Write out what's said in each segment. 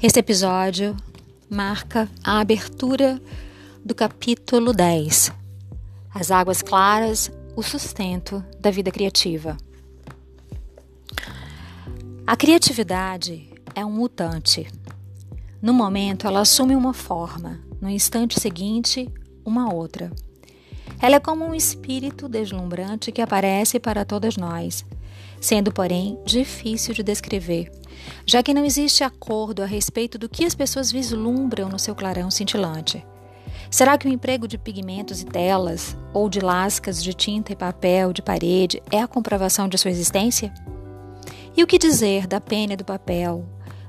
Este episódio marca a abertura do capítulo 10 As Águas Claras, o sustento da vida criativa. A criatividade é um mutante. No momento, ela assume uma forma, no instante seguinte, uma outra. Ela é como um espírito deslumbrante que aparece para todas nós, sendo, porém, difícil de descrever, já que não existe acordo a respeito do que as pessoas vislumbram no seu clarão cintilante. Será que o emprego de pigmentos e telas, ou de lascas de tinta e papel de parede, é a comprovação de sua existência? E o que dizer da pena do papel,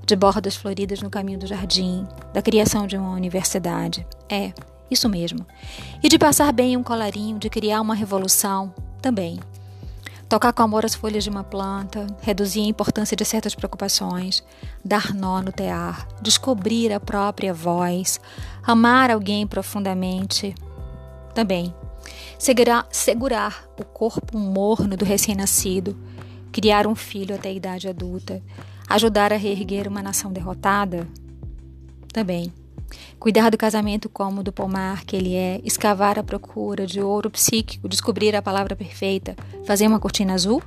de bordas floridas no caminho do jardim, da criação de uma universidade? É, isso mesmo. E de passar bem um colarinho, de criar uma revolução, também. Tocar com amor as folhas de uma planta, reduzir a importância de certas preocupações, dar nó no tear, descobrir a própria voz, amar alguém profundamente. Também. Segurar, segurar o corpo morno do recém-nascido, criar um filho até a idade adulta, ajudar a reerguer uma nação derrotada. Também. Cuidar do casamento como do pomar que ele é, escavar à procura de ouro psíquico, descobrir a palavra perfeita, fazer uma cortina azul?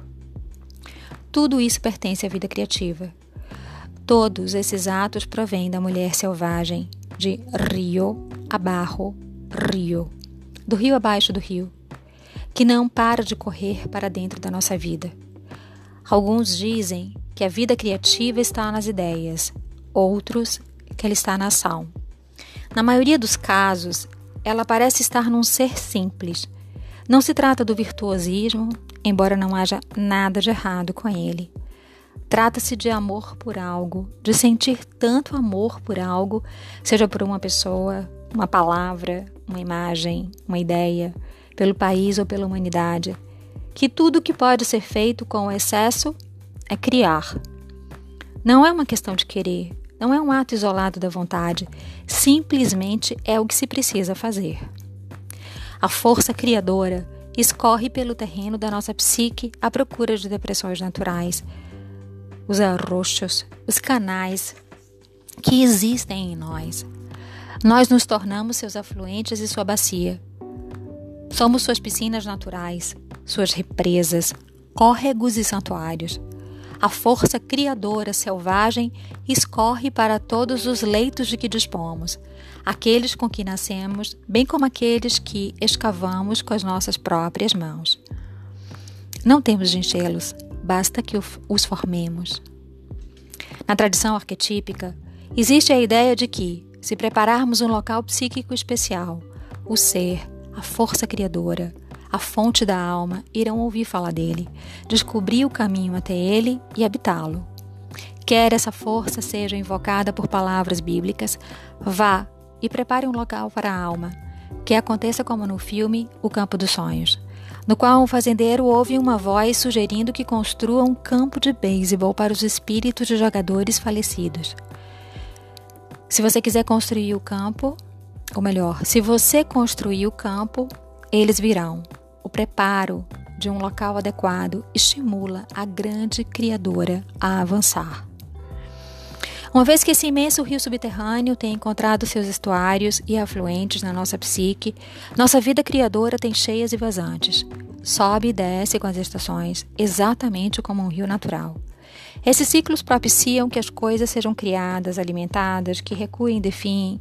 Tudo isso pertence à vida criativa. Todos esses atos provêm da mulher selvagem, de rio abaixo rio, do rio abaixo do rio, que não para de correr para dentro da nossa vida. Alguns dizem que a vida criativa está nas ideias, outros que ela está na ação. Na maioria dos casos, ela parece estar num ser simples. Não se trata do virtuosismo, embora não haja nada de errado com ele. Trata-se de amor por algo, de sentir tanto amor por algo, seja por uma pessoa, uma palavra, uma imagem, uma ideia, pelo país ou pela humanidade, que tudo que pode ser feito com excesso é criar. Não é uma questão de querer, não é um ato isolado da vontade, simplesmente é o que se precisa fazer. A força criadora escorre pelo terreno da nossa psique à procura de depressões naturais, os arroxos, os canais que existem em nós. Nós nos tornamos seus afluentes e sua bacia. Somos suas piscinas naturais, suas represas, córregos e santuários. A força criadora selvagem escorre para todos os leitos de que dispomos, aqueles com que nascemos, bem como aqueles que escavamos com as nossas próprias mãos. Não temos de enchê-los, basta que os formemos. Na tradição arquetípica, existe a ideia de que, se prepararmos um local psíquico especial, o ser, a força criadora, a fonte da alma, irão ouvir falar dele, descobrir o caminho até ele e habitá-lo. Quer essa força seja invocada por palavras bíblicas, vá e prepare um local para a alma, que aconteça como no filme O Campo dos Sonhos, no qual um fazendeiro ouve uma voz sugerindo que construa um campo de beisebol para os espíritos de jogadores falecidos. Se você quiser construir o campo, ou melhor, se você construir o campo, eles virão. Preparo de um local adequado estimula a grande criadora a avançar. Uma vez que esse imenso rio subterrâneo tem encontrado seus estuários e afluentes na nossa psique, nossa vida criadora tem cheias e vazantes. Sobe e desce com as estações, exatamente como um rio natural. Esses ciclos propiciam que as coisas sejam criadas, alimentadas, que recuem e definem,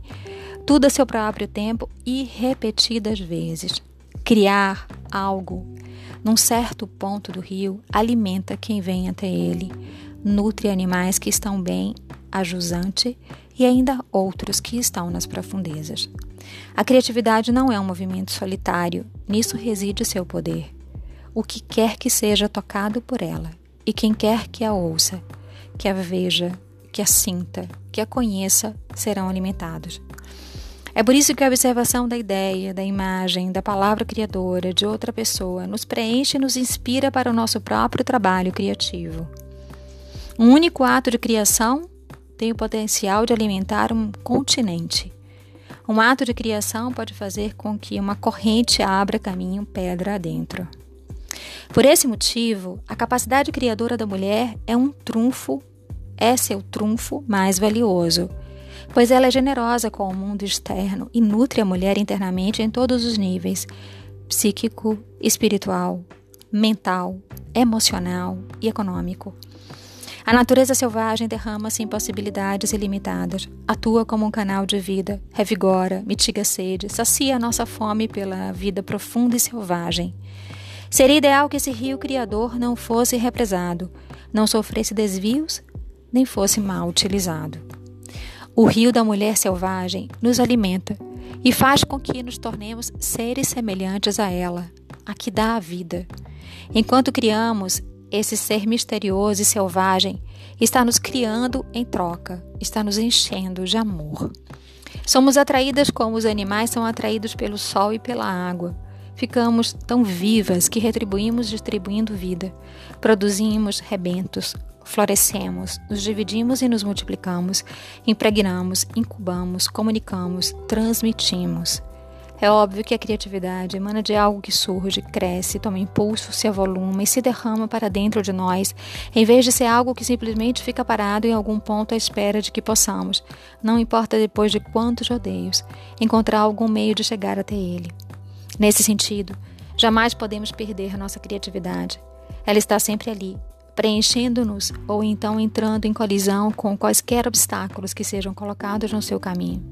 tudo a seu próprio tempo e repetidas vezes. Criar algo num certo ponto do rio alimenta quem vem até ele, nutre animais que estão bem a jusante e ainda outros que estão nas profundezas. A criatividade não é um movimento solitário, nisso reside seu poder. O que quer que seja tocado por ela, e quem quer que a ouça, que a veja, que a sinta, que a conheça, serão alimentados. É por isso que a observação da ideia, da imagem, da palavra criadora de outra pessoa nos preenche e nos inspira para o nosso próprio trabalho criativo. Um único ato de criação tem o potencial de alimentar um continente. Um ato de criação pode fazer com que uma corrente abra caminho pedra adentro. Por esse motivo, a capacidade criadora da mulher é um trunfo é seu trunfo mais valioso, pois ela é generosa com o mundo externo e nutre a mulher internamente em todos os níveis psíquico, espiritual, mental, emocional e econômico. A natureza selvagem derrama-se em possibilidades ilimitadas, atua como um canal de vida, revigora, mitiga a sede, sacia a nossa fome pela vida profunda e selvagem. Seria ideal que esse rio criador não fosse represado, não sofresse desvios, nem fosse mal utilizado. O rio da mulher selvagem nos alimenta e faz com que nos tornemos seres semelhantes a ela, a que dá a vida. Enquanto criamos esse ser misterioso e selvagem, está nos criando em troca, está nos enchendo de amor. Somos atraídas como os animais são atraídos pelo sol e pela água. Ficamos tão vivas que retribuímos distribuindo vida. Produzimos rebentos, florescemos, nos dividimos e nos multiplicamos, impregnamos, incubamos, comunicamos, transmitimos. É óbvio que a criatividade emana de algo que surge, cresce, toma impulso, se avoluma e se derrama para dentro de nós, em vez de ser algo que simplesmente fica parado em algum ponto à espera de que possamos, não importa depois de quantos rodeios, encontrar algum meio de chegar até ele. Nesse sentido, jamais podemos perder nossa criatividade. Ela está sempre ali, preenchendo-nos ou então entrando em colisão com quaisquer obstáculos que sejam colocados no seu caminho.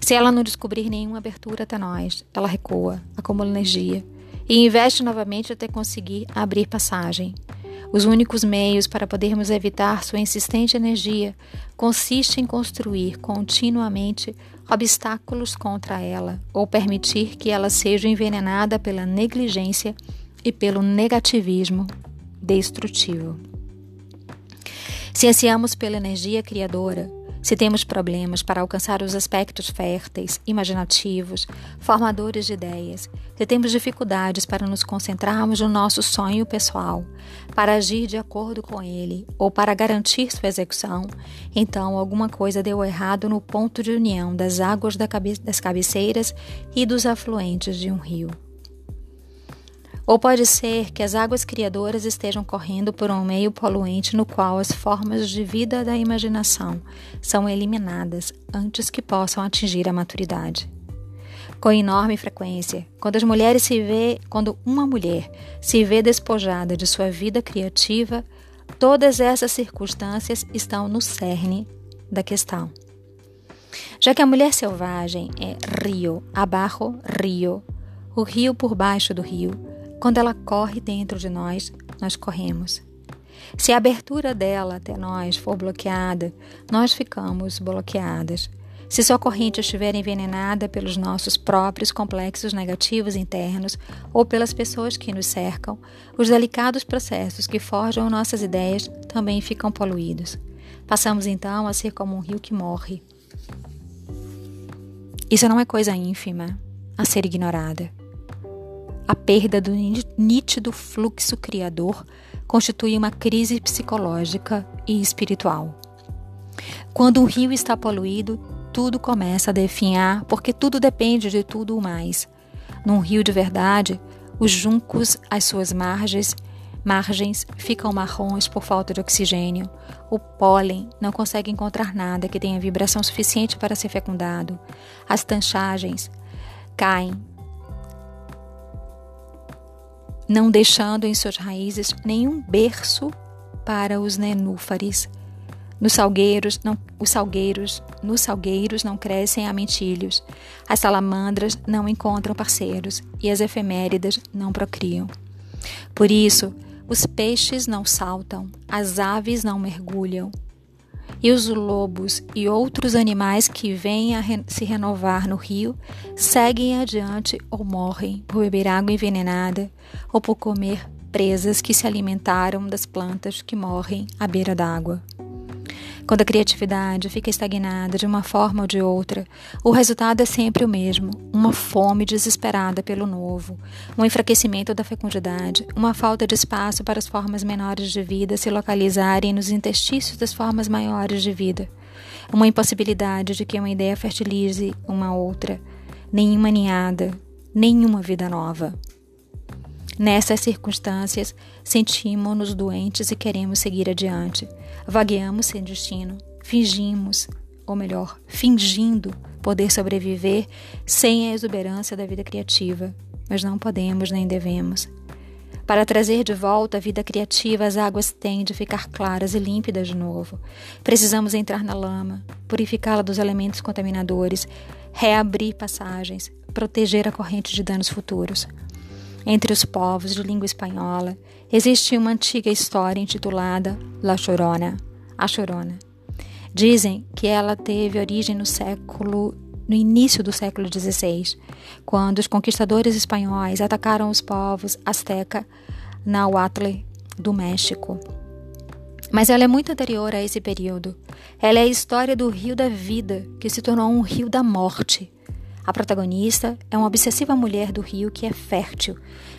Se ela não descobrir nenhuma abertura até nós, ela recua, acumula energia e investe novamente até conseguir abrir passagem. Os únicos meios para podermos evitar sua insistente energia consiste em construir continuamente obstáculos contra ela ou permitir que ela seja envenenada pela negligência e pelo negativismo destrutivo. Se ansiamos pela energia criadora, se temos problemas para alcançar os aspectos férteis, imaginativos, formadores de ideias, se temos dificuldades para nos concentrarmos no nosso sonho pessoal, para agir de acordo com ele ou para garantir sua execução, então alguma coisa deu errado no ponto de união das águas das cabeceiras e dos afluentes de um rio. Ou pode ser que as águas criadoras estejam correndo por um meio poluente no qual as formas de vida da imaginação são eliminadas antes que possam atingir a maturidade. Com enorme frequência, quando as mulheres se vê, quando uma mulher se vê despojada de sua vida criativa, todas essas circunstâncias estão no cerne da questão. Já que a mulher selvagem é rio, abaixo rio, o rio por baixo do rio, quando ela corre dentro de nós, nós corremos. Se a abertura dela até nós for bloqueada, nós ficamos bloqueadas. Se sua corrente estiver envenenada pelos nossos próprios complexos negativos internos ou pelas pessoas que nos cercam, os delicados processos que forjam nossas ideias também ficam poluídos. Passamos então a ser como um rio que morre. Isso não é coisa ínfima a ser ignorada. A perda do nítido fluxo criador constitui uma crise psicológica e espiritual. Quando um rio está poluído, tudo começa a definhar, porque tudo depende de tudo mais. Num rio de verdade, os juncos às suas margens, margens ficam marrons por falta de oxigênio. O pólen não consegue encontrar nada que tenha vibração suficiente para ser fecundado. As tanchagens caem não deixando em suas raízes nenhum berço para os nenúfares. Nos salgueiros, não, os salgueiros, nos salgueiros não crescem amentilhos, as salamandras não encontram parceiros e as efemérides não procriam. Por isso, os peixes não saltam, as aves não mergulham, e os lobos e outros animais que vêm a re se renovar no rio seguem adiante ou morrem por beber água envenenada ou por comer presas que se alimentaram das plantas que morrem à beira d'água. Quando a criatividade fica estagnada de uma forma ou de outra, o resultado é sempre o mesmo: uma fome desesperada pelo novo, um enfraquecimento da fecundidade, uma falta de espaço para as formas menores de vida se localizarem nos interstícios das formas maiores de vida, uma impossibilidade de que uma ideia fertilize uma outra, nenhuma ninhada, nenhuma vida nova. Nessas circunstâncias, sentimos-nos doentes e queremos seguir adiante. Vagueamos sem destino, fingimos, ou melhor, fingindo poder sobreviver sem a exuberância da vida criativa, mas não podemos nem devemos. Para trazer de volta a vida criativa, as águas têm de ficar claras e límpidas de novo. Precisamos entrar na lama, purificá-la dos elementos contaminadores, reabrir passagens, proteger a corrente de danos futuros. Entre os povos de língua espanhola, existe uma antiga história intitulada La Chorona, a Chorona. Dizem que ela teve origem no século no início do século XVI, quando os conquistadores espanhóis atacaram os povos azteca na Huatl do México. Mas ela é muito anterior a esse período. Ela é a história do rio da vida, que se tornou um rio da morte. A protagonista é uma obsessiva mulher do rio que é fértil,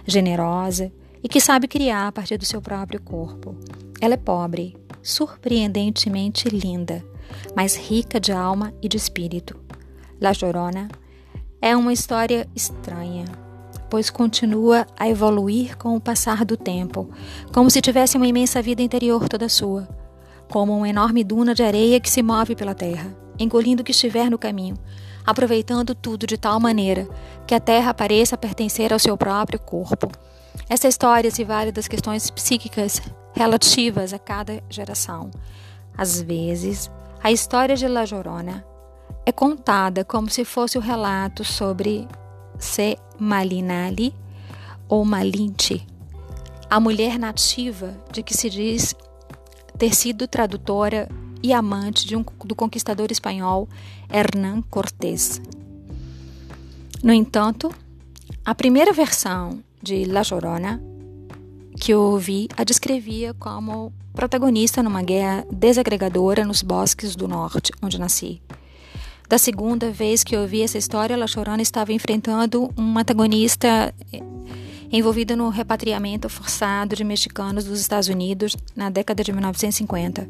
generosa e que sabe criar a partir do seu próprio corpo. Ela é pobre, surpreendentemente linda, mas rica de alma e de espírito. La Llorona é uma história estranha, pois continua a evoluir com o passar do tempo, como se tivesse uma imensa vida interior toda sua, como uma enorme duna de areia que se move pela terra, engolindo o que estiver no caminho, aproveitando tudo de tal maneira que a terra pareça pertencer ao seu próprio corpo. Essa história se vale das questões psíquicas relativas a cada geração. Às vezes, a história de La Llorona é contada como se fosse o relato sobre Se Malinali ou Malinche, a mulher nativa de que se diz ter sido tradutora e amante um, do conquistador espanhol Hernán Cortés. No entanto, a primeira versão de La Llorona que eu ouvi a descrevia como protagonista numa guerra desagregadora nos bosques do norte, onde nasci. Da segunda vez que eu ouvi essa história, La Chorona estava enfrentando um antagonista envolvido no repatriamento forçado de mexicanos dos Estados Unidos na década de 1950.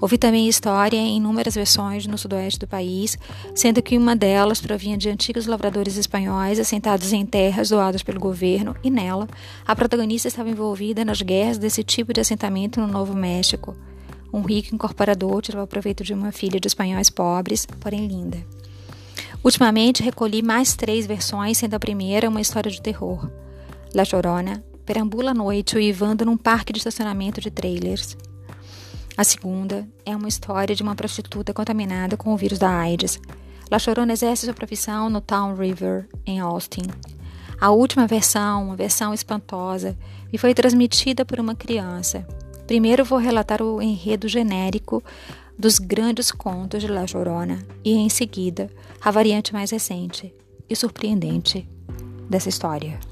Ouvi também história em inúmeras versões no sudoeste do país, sendo que uma delas provinha de antigos lavradores espanhóis assentados em terras doadas pelo governo, e nela, a protagonista estava envolvida nas guerras desse tipo de assentamento no Novo México. Um rico incorporador tirava proveito de uma filha de espanhóis pobres, porém linda. Ultimamente recolhi mais três versões, sendo a primeira uma história de terror. La Chorona perambula à noite uivando num parque de estacionamento de trailers. A segunda é uma história de uma prostituta contaminada com o vírus da AIDS. La Chorona exerce sua profissão no Town River, em Austin. A última versão, uma versão espantosa, me foi transmitida por uma criança. Primeiro vou relatar o enredo genérico dos grandes contos de La Chorona e, em seguida, a variante mais recente e surpreendente dessa história.